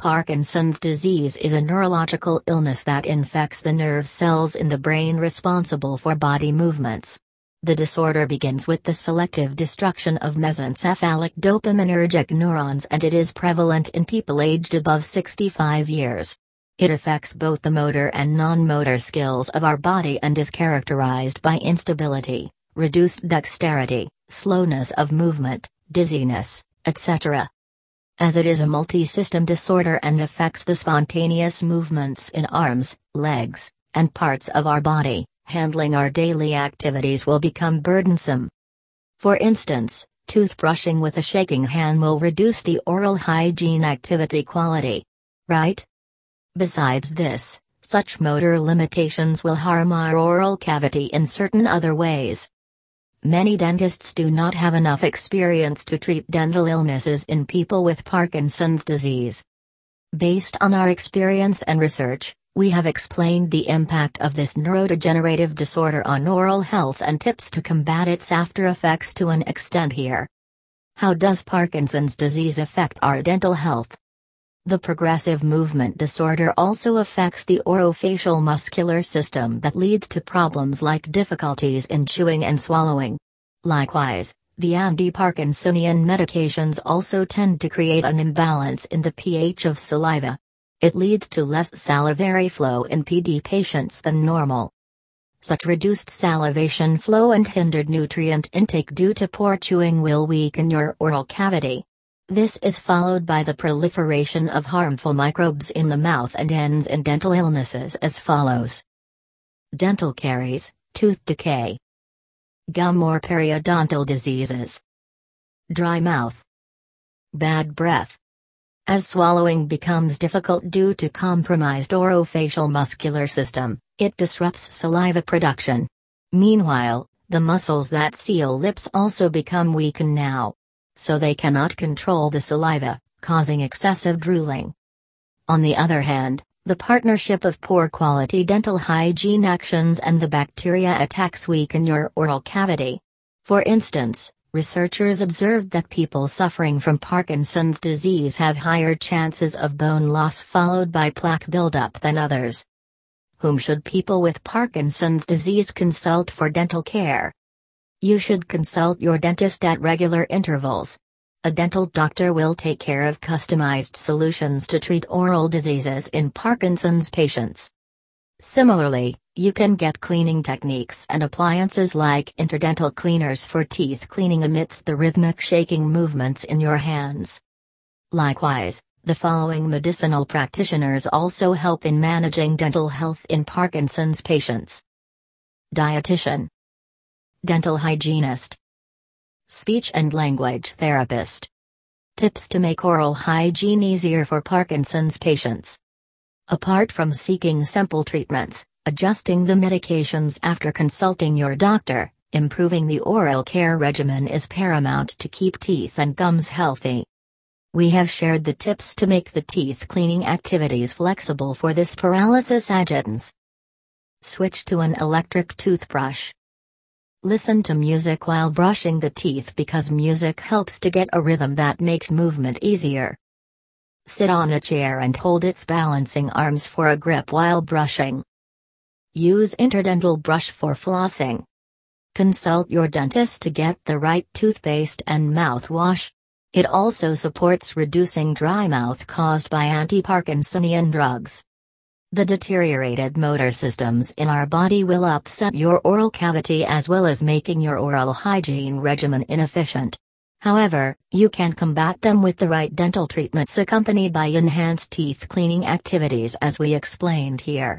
Parkinson's disease is a neurological illness that infects the nerve cells in the brain responsible for body movements. The disorder begins with the selective destruction of mesencephalic dopaminergic neurons and it is prevalent in people aged above 65 years. It affects both the motor and non-motor skills of our body and is characterized by instability, reduced dexterity, slowness of movement, dizziness, etc as it is a multi-system disorder and affects the spontaneous movements in arms, legs, and parts of our body, handling our daily activities will become burdensome. For instance, toothbrushing with a shaking hand will reduce the oral hygiene activity quality. Right? Besides this, such motor limitations will harm our oral cavity in certain other ways. Many dentists do not have enough experience to treat dental illnesses in people with Parkinson's disease. Based on our experience and research, we have explained the impact of this neurodegenerative disorder on oral health and tips to combat its after effects to an extent here. How does Parkinson's disease affect our dental health? The progressive movement disorder also affects the orofacial muscular system that leads to problems like difficulties in chewing and swallowing. Likewise, the anti-Parkinsonian medications also tend to create an imbalance in the pH of saliva. It leads to less salivary flow in PD patients than normal. Such reduced salivation flow and hindered nutrient intake due to poor chewing will weaken your oral cavity. This is followed by the proliferation of harmful microbes in the mouth and ends in dental illnesses as follows. Dental caries, tooth decay, gum or periodontal diseases, dry mouth, bad breath. As swallowing becomes difficult due to compromised orofacial muscular system, it disrupts saliva production. Meanwhile, the muscles that seal lips also become weakened now so they cannot control the saliva, causing excessive drooling. On the other hand, the partnership of poor quality dental hygiene actions and the bacteria attacks weaken your oral cavity. For instance, researchers observed that people suffering from Parkinson's disease have higher chances of bone loss followed by plaque buildup than others. Whom should people with Parkinson's disease consult for dental care? You should consult your dentist at regular intervals. A dental doctor will take care of customized solutions to treat oral diseases in Parkinson's patients. Similarly, you can get cleaning techniques and appliances like interdental cleaners for teeth cleaning amidst the rhythmic shaking movements in your hands. Likewise, the following medicinal practitioners also help in managing dental health in Parkinson's patients. Dietitian Dental hygienist. Speech and language therapist. Tips to make oral hygiene easier for Parkinson's patients. Apart from seeking simple treatments, adjusting the medications after consulting your doctor, improving the oral care regimen is paramount to keep teeth and gums healthy. We have shared the tips to make the teeth cleaning activities flexible for this paralysis agitans. Switch to an electric toothbrush. Listen to music while brushing the teeth because music helps to get a rhythm that makes movement easier. Sit on a chair and hold its balancing arms for a grip while brushing. Use interdental brush for flossing. Consult your dentist to get the right toothpaste and mouthwash. It also supports reducing dry mouth caused by anti-Parkinsonian drugs. The deteriorated motor systems in our body will upset your oral cavity as well as making your oral hygiene regimen inefficient. However, you can combat them with the right dental treatments accompanied by enhanced teeth cleaning activities as we explained here.